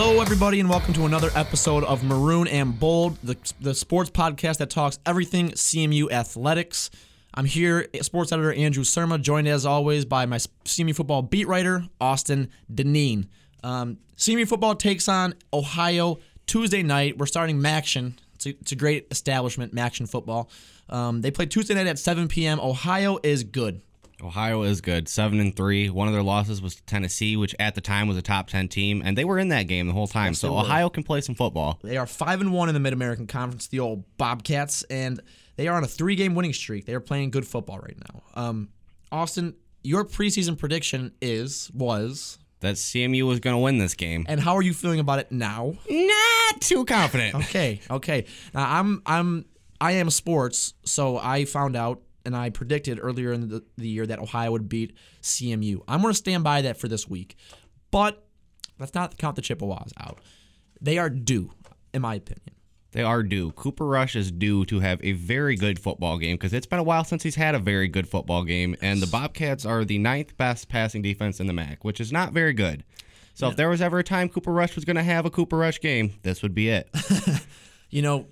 Hello, everybody, and welcome to another episode of Maroon and Bold, the, the sports podcast that talks everything CMU athletics. I'm here, sports editor Andrew Surma, joined as always by my CMU football beat writer, Austin Deneen. Um, CMU football takes on Ohio Tuesday night. We're starting MACtion. It's a, it's a great establishment, MACtion football. Um, they play Tuesday night at 7 p.m. Ohio is good. Ohio is good, seven and three. One of their losses was to Tennessee, which at the time was a top ten team, and they were in that game the whole time. Yes, so they were. Ohio can play some football. They are five and one in the Mid American Conference, the old Bobcats, and they are on a three game winning streak. They are playing good football right now. Um, Austin, your preseason prediction is was, That CMU was going to win this game. and how are you feeling about it now? Not too confident. Okay, okay. Now I'm I'm I am sports, so I found out and I predicted earlier in the, the year that Ohio would beat CMU. I'm going to stand by that for this week, but let's not count the Chippewas out. They are due, in my opinion. They are due. Cooper Rush is due to have a very good football game because it's been a while since he's had a very good football game, and the Bobcats are the ninth best passing defense in the MAC, which is not very good. So if there was ever a time Cooper Rush was going to have a Cooper Rush game, this would be it. You know,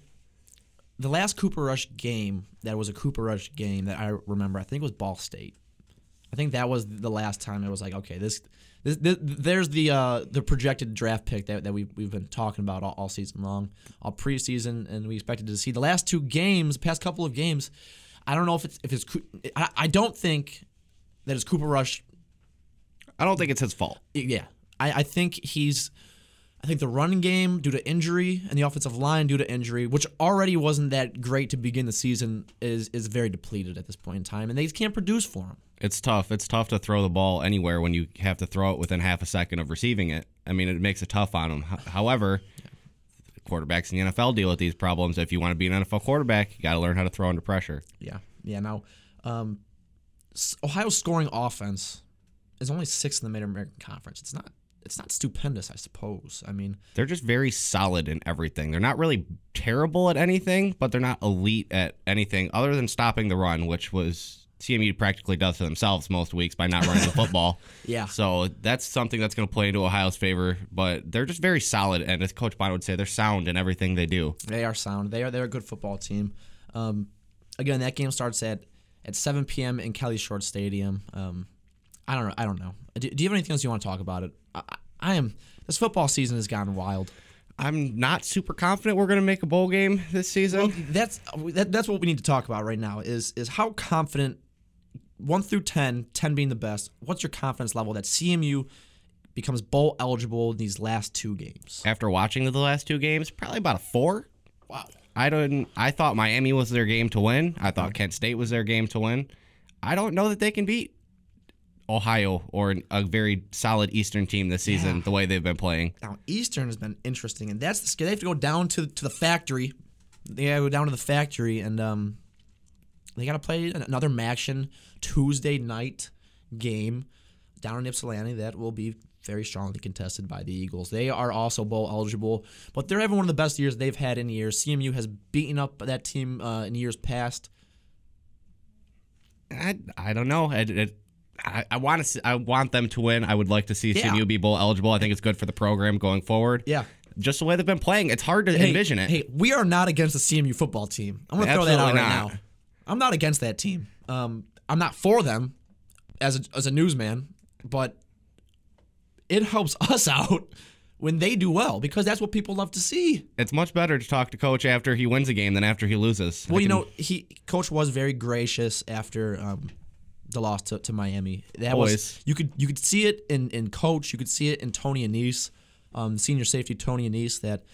the last Cooper Rush game that was a Cooper Rush game that I remember, I think was Ball State. I think that was the last time it was like, okay, this, this, this there's the uh, the projected draft pick that, that we we've been talking about all, all season long, all preseason, and we expected to see the last two games, past couple of games. I don't know if it's if it's I, I don't think that it's Cooper Rush I don't think it's his fault. yeah, I, I think he's. I think the running game due to injury and the offensive line due to injury, which already wasn't that great to begin the season, is is very depleted at this point in time, and they can't produce for him. It's tough. It's tough to throw the ball anywhere when you have to throw it within half a second of receiving it. I mean, it makes it tough on them. However, quarterbacks in the NFL deal with these problems. If you want to be an NFL quarterback, you got to learn how to throw under pressure. Yeah, yeah. Now, um, Ohio's scoring offense is only sixth in the Mid American Conference. It's not. It's not stupendous, I suppose. I mean, They're just very solid in everything. They're not really terrible at anything, but they're not elite at anything other than stopping the run, which was CMU practically does to themselves most weeks by not running the football. Yeah. So that's something that's going to play into Ohio's favor. But they're just very solid, and as Coach Bond would say, they're sound in everything they do. They are sound. They are they're a good football team. Um, again, that game starts at at 7 p.m. in Kelly Short Stadium. Um, I don't know. I don't know. Do, do you have anything else you want to talk about it? I, I- am. This football season has gone wild. I'm not super confident we're going to make a bowl game this season. That's that, that's what we need to talk about right now. Is is how confident one through 10, 10 being the best. What's your confidence level that CMU becomes bowl eligible in these last two games? After watching the last two games, probably about a four. Wow. I don't. I thought Miami was their game to win. I thought Kent State was their game to win. I don't know that they can beat Ohio or a very solid Eastern team this season Yeah. the way they've been playing. Now Eastern has been interesting, and that's the. They have to go down to to the factory. They gotta go down to the factory, and um, they gotta play an- another MACtion Tuesday night game down in Ypsilanti. That will be very strongly contested by the Eagles. They are also bowl eligible, but they're having one of the best years they've had in years. CMU has beaten up that team uh, in years past. I, I don't know. It, I, I want to. I want them to win. I would like to see Yeah. CMU be bowl eligible. I think it's good for the program going forward. Yeah. Just the way they've been playing, it's hard to Hey, envision it. Hey, we are not against the CMU football team. I'm going to throw that out right not. now. I'm not against that team. Um, I'm not for them as a, as a newsman, but it helps us out when they do well because that's what people love to see. It's much better to talk to coach after he wins a game than after he loses. Well, you know, he coach was very gracious after um, the loss to, to Miami. That Always. was you could you could see it in, in coach, you could see it in Tony Annese, um, senior safety Tony Annese that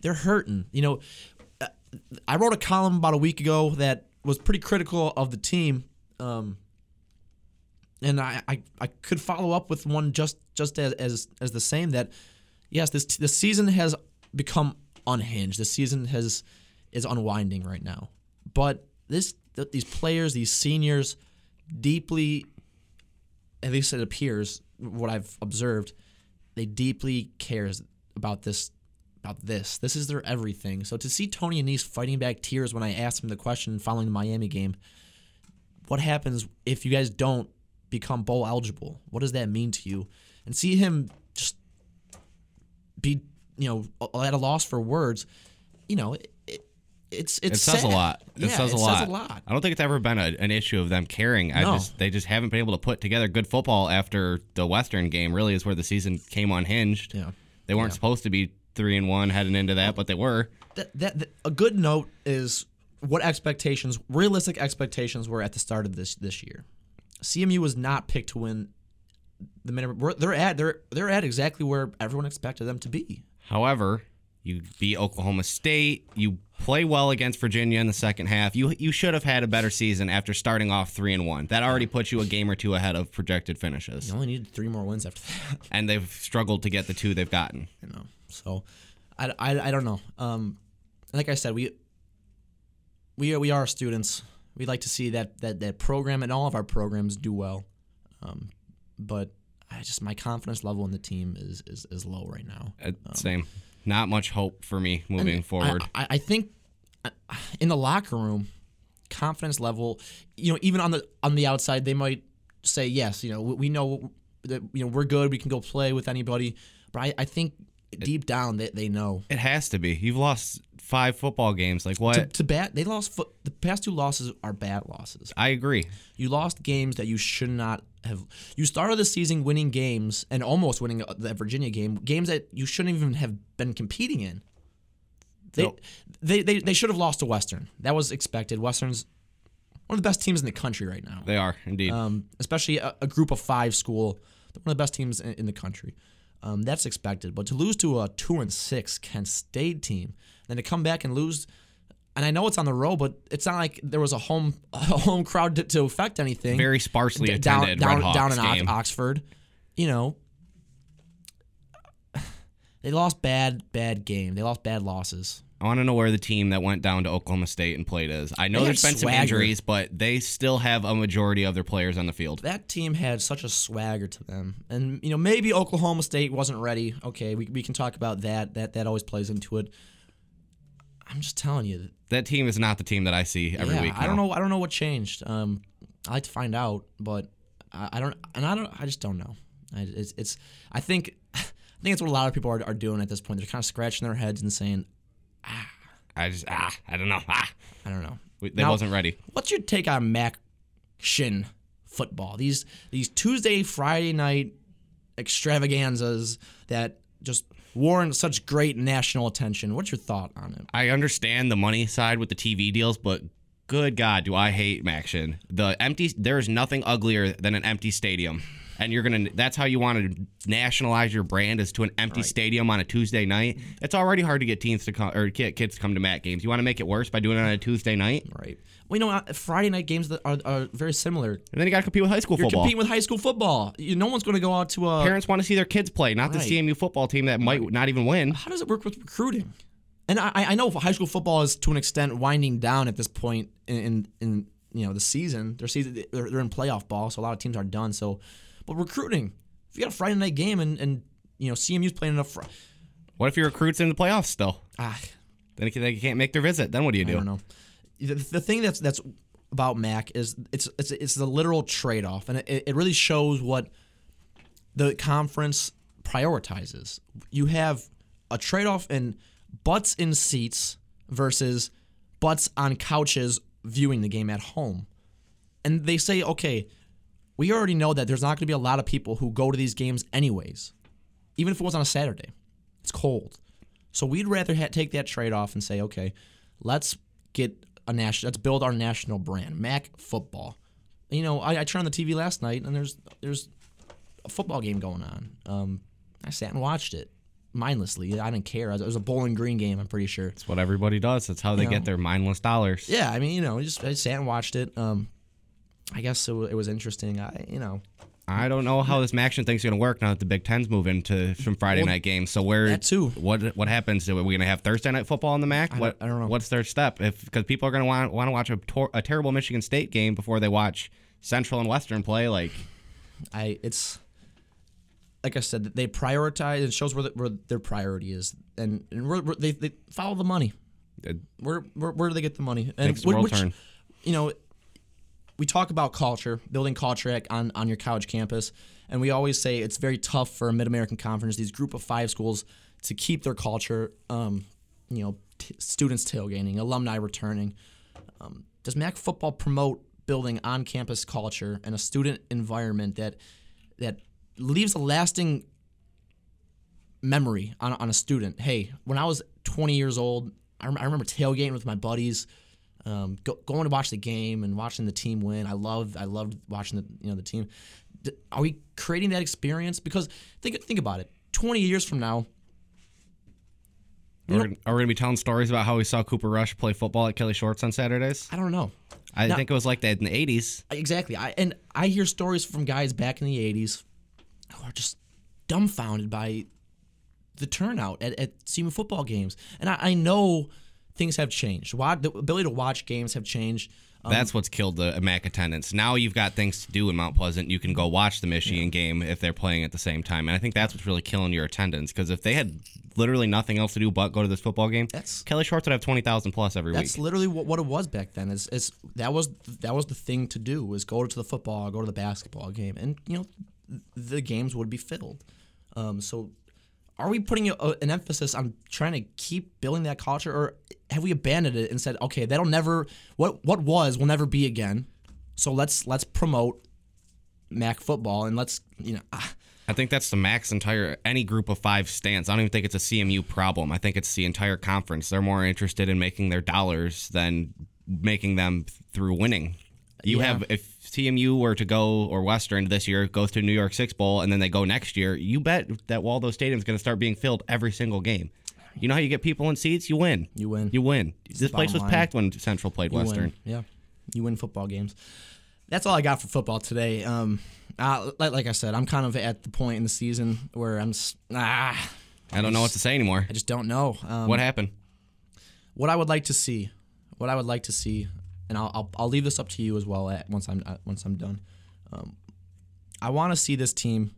they're hurting. You know, uh, I wrote a column about a week ago that was pretty critical of the team. Um, and I, I, I could follow up with one just just as, as as the same that yes this the season has become unhinged. The season has is unwinding right now. But this these players, these seniors, deeply, at least it appears, what I've observed, they deeply cares about this about this. This is their everything. So to see Tony Annese fighting back tears when I asked him the question following the Miami game, what happens if you guys don't become bowl eligible? What does that mean to you? And see him just be you know at a loss for words. You know, it's it's It says sad. a lot. It Yeah, says a it lot. Says a lot. I don't think it's ever been a, an issue of them caring. I No. just they just haven't been able to put together good football after the Western game. Really, is where the season came unhinged. Yeah. They weren't supposed to be three and one heading into that, but they were. that, that, that- a good note is what expectations, realistic expectations, were at the start of this this year. CMU was not picked to win the minimum. They're at they're they're at exactly where everyone expected them to be. However, you beat Oklahoma State. You play well against Virginia in the second half. You you should have had a better season after starting off three and one. That already puts you a game or two ahead of projected finishes. You only needed three more wins after that. And they've struggled to get the two they've gotten. you know. So, I, I, I don't know. Um, like I said, we we are, we are students. We like to see that that that program and all of our programs do well. Um, but I just my confidence level in the team is is, is low right now. Uh, Same. Not much hope for me moving forward. I, I, think uh, in the locker room, confidence level, you know, even on the on the outside, they might say yes. You know, we, we know that you know we're good. We can go play with anybody. But I, I think deep down they, they know it has to be. You've lost five football games. Like what? to, to bat. They lost. Foot, the past two losses are bad losses. I agree. You lost games that you should not have. You started the season winning games and almost winning the Virginia game. Games that you shouldn't even have been competing in. They, No. they, they, they should have lost to Western. That was expected. Western's one of the best teams in the country right now. They are indeed. Um, especially a, a group of five school, They're one of the best teams in, in the country. Um, that's expected. But to lose to a two and six Kent State team, then to come back and lose, and I know it's on the road, but it's not like there was a home a home crowd to, to affect anything. Very sparsely D- down attended down Hawks down in game. Oxford, you know. They lost bad bad game. They lost bad losses. I want to know where the team that went down to Oklahoma State and played is. I know there's been some injuries, but they still have a majority of their players on the field. that team had such a swagger to them. And you know, maybe Oklahoma State wasn't ready. Okay, we, we can talk about that. That that always plays into it. I'm just telling you. That team is not the team that I see every yeah, week. I don't know. I don't know what changed. Um, I like to find out, but I, I don't. And I don't. I just don't know. I, it's, it's. I think. I think it's what a lot of people are, are doing at this point. They're kind of scratching their heads and saying, I just ah, I don't know. Ah, I don't know. We- they Now- wasn't ready. What's your take on Mac Shin football? These these Tuesday, Friday night extravaganzas that just warrant such great national attention. What's your thought on it? I understand the money side with the TV deals, but good God, do I hate MACtion. The empty there is nothing uglier than an empty stadium. And you're gonna that's how you want to nationalize your brand is to an empty stadium on a Tuesday night. It's already hard to get teens to come or kids to come to Mac games. You want to make it worse by doing it on a Tuesday night? Right. Well, you know, uh, Friday night games that are, are very similar. And then you gotta compete with high school You're football. competing with high school football. You, no one's going to go out to a. Parents want to see their kids play, not Right. the CMU football team that might not even win. How does it work with recruiting? And I, I know high school football is to an extent winding down at this point in, in, in you know the season. Their season they're, they're in playoff ball, so a lot of teams are done. So, but recruiting, if you got a Friday night game and and you know CMU's playing enough, fr- What if your recruits in the playoffs still? ah, Then they can't- make their visit. Then what do you do? I do? don't know. The, the thing that's that's about Mac is it's it's it's the literal trade off, and it, it really shows what the conference prioritizes. You have a trade off in butts in seats versus butts on couches viewing the game at home, and they say, okay, we already know that there's not going to be a lot of people who go to these games anyways, even if it was on a Saturday. It's cold. So we'd rather ha- take that trade off and say, okay, let's get a national, let's build our national brand, Mac football. You know, I, I turned on the TV last night and there's there's a football game going on. Um, I sat and watched it mindlessly. I didn't care. It was a Bowling Green game. I'm pretty sure. It's what everybody does. That's how they You get their mindless dollars. Yeah, I mean, you know, just I sat and watched it. Um, I guess it, wa- it was interesting. I, you know, I don't know how this action thing's going to work now that the Big Ten's moving to some Friday Well, night games. So where that too. What what happens? Are we going to have Thursday night football in the MAC? don't- what I don't know. What's their step? If because people are going to want want to watch a, tor- a terrible Michigan State game before they watch Central and Western play. Like I it's like I said, they prioritize. It shows where, the, where their priority is, and, and they they follow the money. it Where where, where do they get the money? And world turn. You know, we talk about culture, building culture on on your college campus, and we always say it's very tough for a mid American conference. These group of five schools to keep their culture. Um, you know, t- students tailgating, alumni returning. Um, does Mac football promote building on-campus culture and a student environment that that leaves a lasting memory on, on a student? Hey, when I was 20 years old, I, rem- I remember tailgating with my buddies, um, go, going to watch the game and watching the team win. I love I loved watching the you know the team. D- Are we creating that experience? Because think think about it. 20 years from now, Are we, gonna- are we gonna be telling stories about how we saw Cooper Rush play football at Kelly Shorts on Saturdays? I don't know. I Now- think it was like that in the '80s. Exactly. I and I hear stories from guys back in the '80s who are just dumbfounded by the turnout at, at CMU football games, and I, I know things have changed. The ability to watch games have changed. Um, That's what's killed the MAC attendance. Now you've got things to do in Mount Pleasant. You can go watch the Michigan game if they're playing at the same time, and I think that's what's really killing your attendance. Because if they had literally nothing else to do but go to this football game, That's- Kelly Shorts would have twenty thousand plus every that's week. literally what, what it was back then. Is, is that was that was the thing to do was go to the football, go to the basketball game, and you know the games would be filled. Um, so, are we putting a, an emphasis on trying to keep building that culture, or have we abandoned it and said, okay, that'll never what what was will never be again. So let's let's promote MAC football and let's you know. Ah, I think that's the MAC's entire any group of five stance. I don't even think it's a CMU problem. I think it's the entire conference. They're more interested in making their dollars than making them through winning. You Yeah. have if CMU were to go or Western this year goes to New York Six Bowl and then they go next year, you bet that Waldo Stadium's going to start being filled every single game. You know how you get people in seats? You win. You win. You win. this place was line. packed when Central played You Western. Win. Yeah, you win football games. That's all I got for football today. Um, uh, like, like I said, I'm kind of at the point in the season where I'm s- ah, I don't know what to say anymore. I just don't know. Um, What happened? what I would like to see, what I would like to see, and I'll I'll, I'll leave this up to you as well. At once I'm uh, once I'm done, um, I want to see this team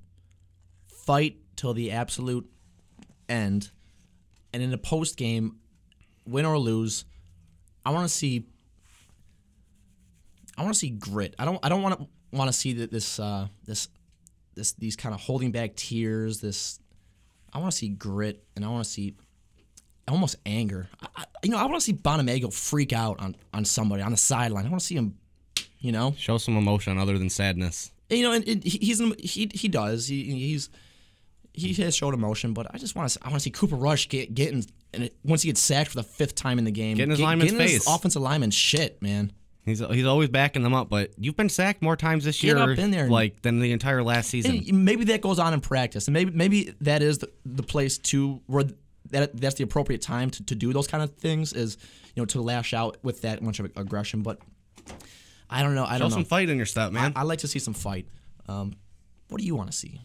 fight till the absolute end, and in the post game, win or lose, I want to see. I want to see grit. I don't. I don't want to want to see that this uh, this this these kind of holding back tears. This I want to see grit, and I want to see almost anger. I, you know, I want to see Bonamego freak out on, on somebody on the sideline. I want to see him, you know, Show some emotion other than sadness. You know, and, and he- he's he he does. He he's he has showed emotion, but I just want to I want to see Cooper Rush get getting and it, once he gets sacked for the fifth time in the game, Get in his get- lineman's get in his offensive lineman shit, man. He's he's always backing them up, but you've been sacked more times this Get year, up in there like than the entire last season. And maybe that goes on in practice, and maybe maybe that is the, the place to where that that's the appropriate time to, to do those kind of things is you know to lash out with that much of aggression. But I don't know. I Show don't know. some fight in your step, man. I, I like to see some fight. Um, what do you want to see?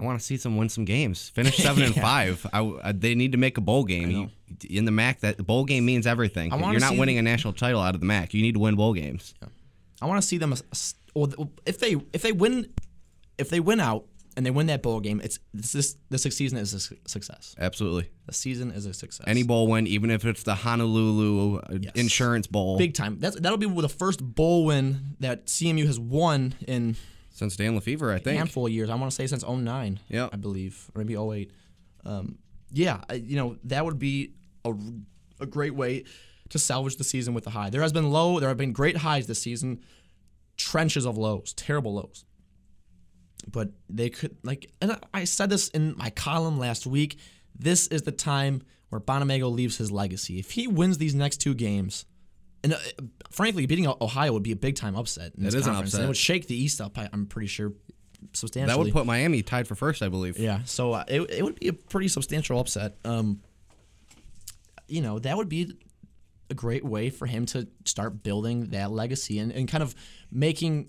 I want to see them win some games. Finish seven and five. I, I- they need to make a bowl game. You, in the MAC, that the bowl game means everything. You're not winning a national title out of the MAC. You need to win bowl games. I want to see them. Or if they if they win, if they win out and they win that bowl game, it's this this, season is a success. Absolutely. The season is a success. Any bowl win, even if it's the Honolulu uh, Yes. Insurance Bowl big time. That's that'll be the first bowl win that CMU has won in since Dan LeFevour, I think. handful of years. I want to say since 09, Yeah. I believe, or maybe 08. Um, yeah, you know that would be a, a great way to salvage the season with a high. There has been low, there have been great highs this season, trenches of lows, terrible lows. But they could like, and I- said this in my column last week. This is the time where Bonamego leaves his legacy. If he wins these next two games, and uh, frankly, beating Ohio would be a big time upset. This is an and upset. It would shake the East up. I, I'm pretty sure substantially. That would put Miami tied for first, I believe. Yeah, so uh, it, it would be a pretty substantial upset. Um, you know, that would be a great way for him to start building that legacy and, and kind of making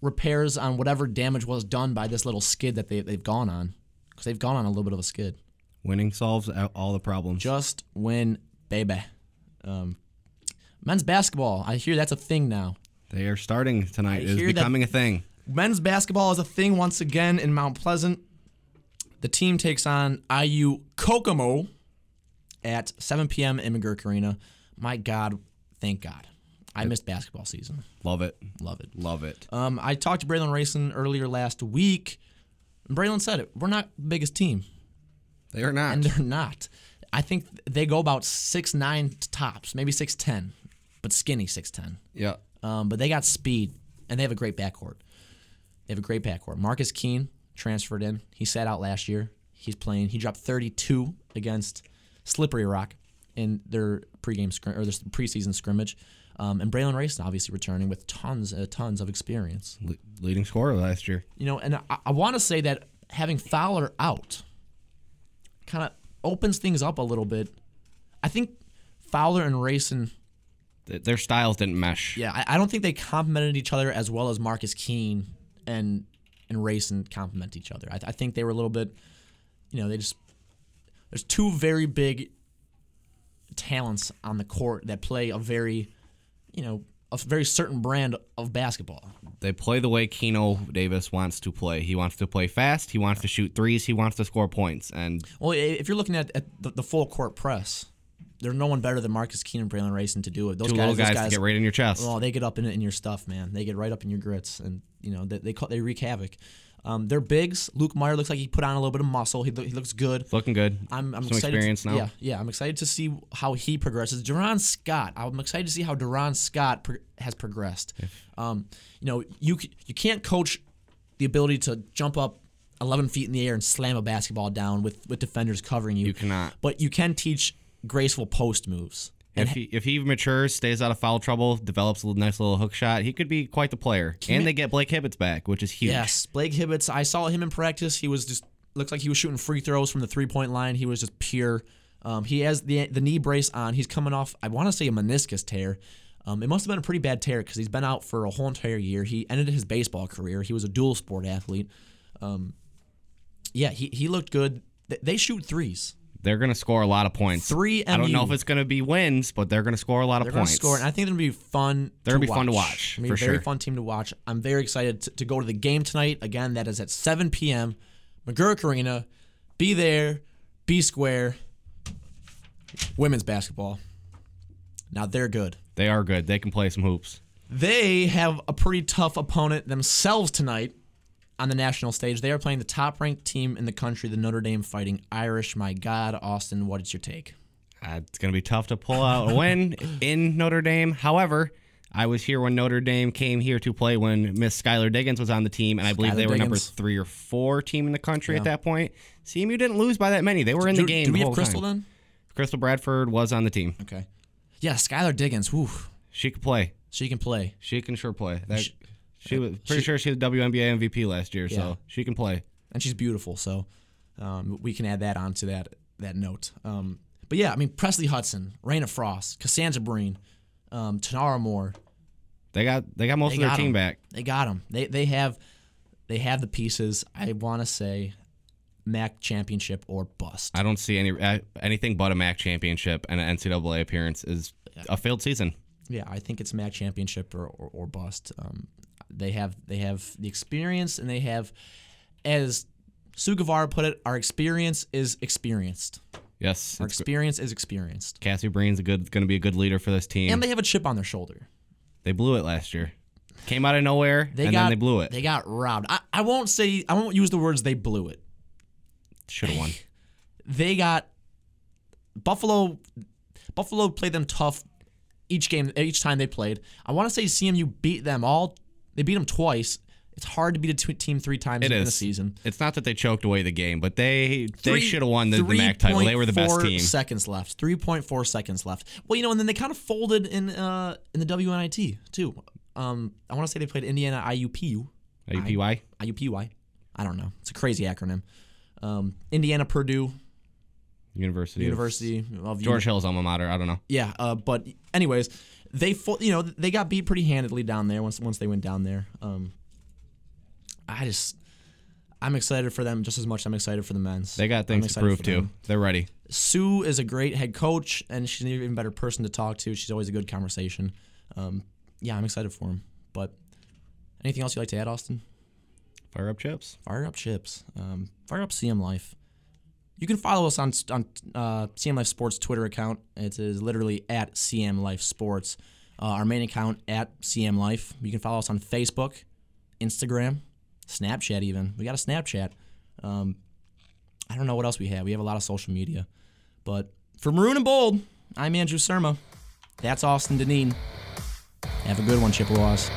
repairs on whatever damage was done by this little skid that they, they've gone on. Because they've gone on a little bit of a skid. Winning solves all all the problems. Just win, baby. Um, men's basketball, I hear that's a thing now. They are starting tonight. It is becoming a thing. Men's basketball is a thing once again in Mount Pleasant. The team takes on IU Kokomo at 7 p.m. in McGuirk Arena. My God, thank God. I missed basketball season. Love it. Love it. Love it. Um, I talked to Braylon Rayson earlier last week. Braylon said it. We're not the biggest team. They are not. and they're not. I think they go about six nine tops, maybe six ten, but skinny six ten. yeah. Um, but they got speed, and they have a great backcourt. They have a great backcourt. Marcus Keene transferred in. He sat out last year. He's playing. He dropped 32 against Slippery Rock in their pregame scrim or their preseason scrimmage. Um, and Braylon Rayson obviously returning with tons, uh, tons of experience. Le- leading scorer last year. You know, and I, I want to say that having Fowler out kind of opens things up a little bit. I think Fowler and Rayson Th- Their styles didn't mesh. Yeah, I, I don't think they complemented each other as well as Marcus Keene and and Rayson complement each other. I, I think they were a little bit, you know, they just there's two very big talents on the court that play a very, you know, a very certain brand of basketball. They play the way Keno Davis wants to play. He wants to play fast. He wants to shoot threes. He wants to score points. And Well, if you're looking at, at the, the full court press, there's no one better than Marcus Keene and Braylon Rayson to do it. Those two guys, little guys, guys get right in your chest. Well, they get up in, in your stuff, man. They get right up in your grits, and you know they they, call, they wreak havoc. Um, they're bigs. Luke Meyer looks like he put on a little bit of muscle. He, lo- he looks good. Looking good. I'm, I'm Some excited. experience to, now. Yeah, yeah. I'm excited to see how he progresses. Duran Scott. I'm excited to see how Duran Scott pro- has progressed. Um, you know, you c- you can't coach the ability to jump up 11 feet in the air and slam a basketball down with with defenders covering you. You cannot. But you can teach graceful post moves. If he if he matures, stays out of foul trouble, develops a nice little hook shot, he could be quite the player. you and they get Blake Hibbitts back, which is huge. Yes, Blake Hibbitts. I saw him in practice. He was just looks like he was shooting free throws from the three point line. He was just pure. Um, he has the the knee brace on. He's coming off. I want to say a meniscus tear. Um, it must have been a pretty bad tear because he's been out for a whole entire year. He ended his baseball career. He was a dual sport athlete. Um, yeah, he, he looked good. They shoot threes. They're gonna score a lot of points. Three I don't know if it's gonna be wins, but they're gonna score a lot They're of going to points. score, and I think they're going to be fun. They're gonna be fun to watch. watch, It'll be for a very sure. fun team to watch. I'm very excited to, to go to the game tonight. Again, that is at 7 p.m. McGuirk Arena. Be there, be square. Women's basketball. Now they're good. They are good. They can play some hoops. They have a pretty tough opponent themselves tonight on the national stage. They are playing the top ranked team in the country, the Notre Dame Fighting Irish. My God, Austin, what is your take? Uh, it's going to be tough to pull out a win in Notre Dame. However, I was here when Notre Dame came here to play when Miss Skylar Diggins was on the team, and I believe Skylar they were number three or four team in the country at that point. CMU didn't lose by that many. They were in the game. do we have Crystal time. then? Crystal Bradford was on the team. Okay. Yeah, Skylar Diggins. Whew. She could play. She can play. She can sure play. That, She- she, was pretty sure she was WNBA MVP last year, Yeah. so she can play. and she's beautiful. So um, we can add that on to that that note. Um, but yeah, I mean Presley Hudson, Reyna Frost, Cassandra Breen, um, Tinara Moore. They got they got most They of their got team 'em. back. They got them. They they have they have the pieces. I want to say MAC championship or bust. I don't see any uh, anything but a MAC championship and an NCAA appearance is a failed season. yeah, I think it's MAC championship or or, or bust. Um, they have they have the experience and they have, as Sue Guevara put it, our experience is experienced. Yes, Our experience is experienced. Cassie Breen's a good going to be a good leader for this team. And they have a chip on their shoulder. They blew it last year. Came out of nowhere They and got then they blew it. They got robbed. I, I won't say I won't use the words they blew it. Should have won. They got Buffalo. Buffalo played them tough each game, each time they played. I want to say CMU beat them all. They beat them twice. It's hard to beat a t- team three times It in a season. It's not that they choked away the game, but they they should have won the, the MAC title. They were the best 3.4 team. Seconds left. Three point four seconds left. Well, you know, and then they kind of folded in uh in the WNIT too. Um, I want to say they played Indiana IUPU. AUPY. IUPUI. I don't know. It's a crazy acronym. Um, Indiana Purdue University. of- University of George Hill's alma mater. I don't know. Yeah, uh, but anyways, they you know they got beat pretty handedly down there once once they went down there. Um, I just I'm excited for them just as much as I'm excited for the men's. They got things to prove too. They're ready. Sue is a great head coach, and she's an even better person to talk to. She's always a good conversation. Um, yeah, I'm excited for them. But anything else you'd like to add, Austin? Fire up chips. Fire up chips. Um, fire up CM Life. You can follow us on on uh, CM Life Sports Twitter account. It is literally at CM Life Sports. Uh, our main account at CM Life. You can follow us on Facebook, Instagram, Snapchat. Even we got a Snapchat. Um, I don't know what else we have. We have a lot of social media. But for Maroon and Bold, I'm Andrew Surma. That's Austin Deneen. Have a good one, Chippewas.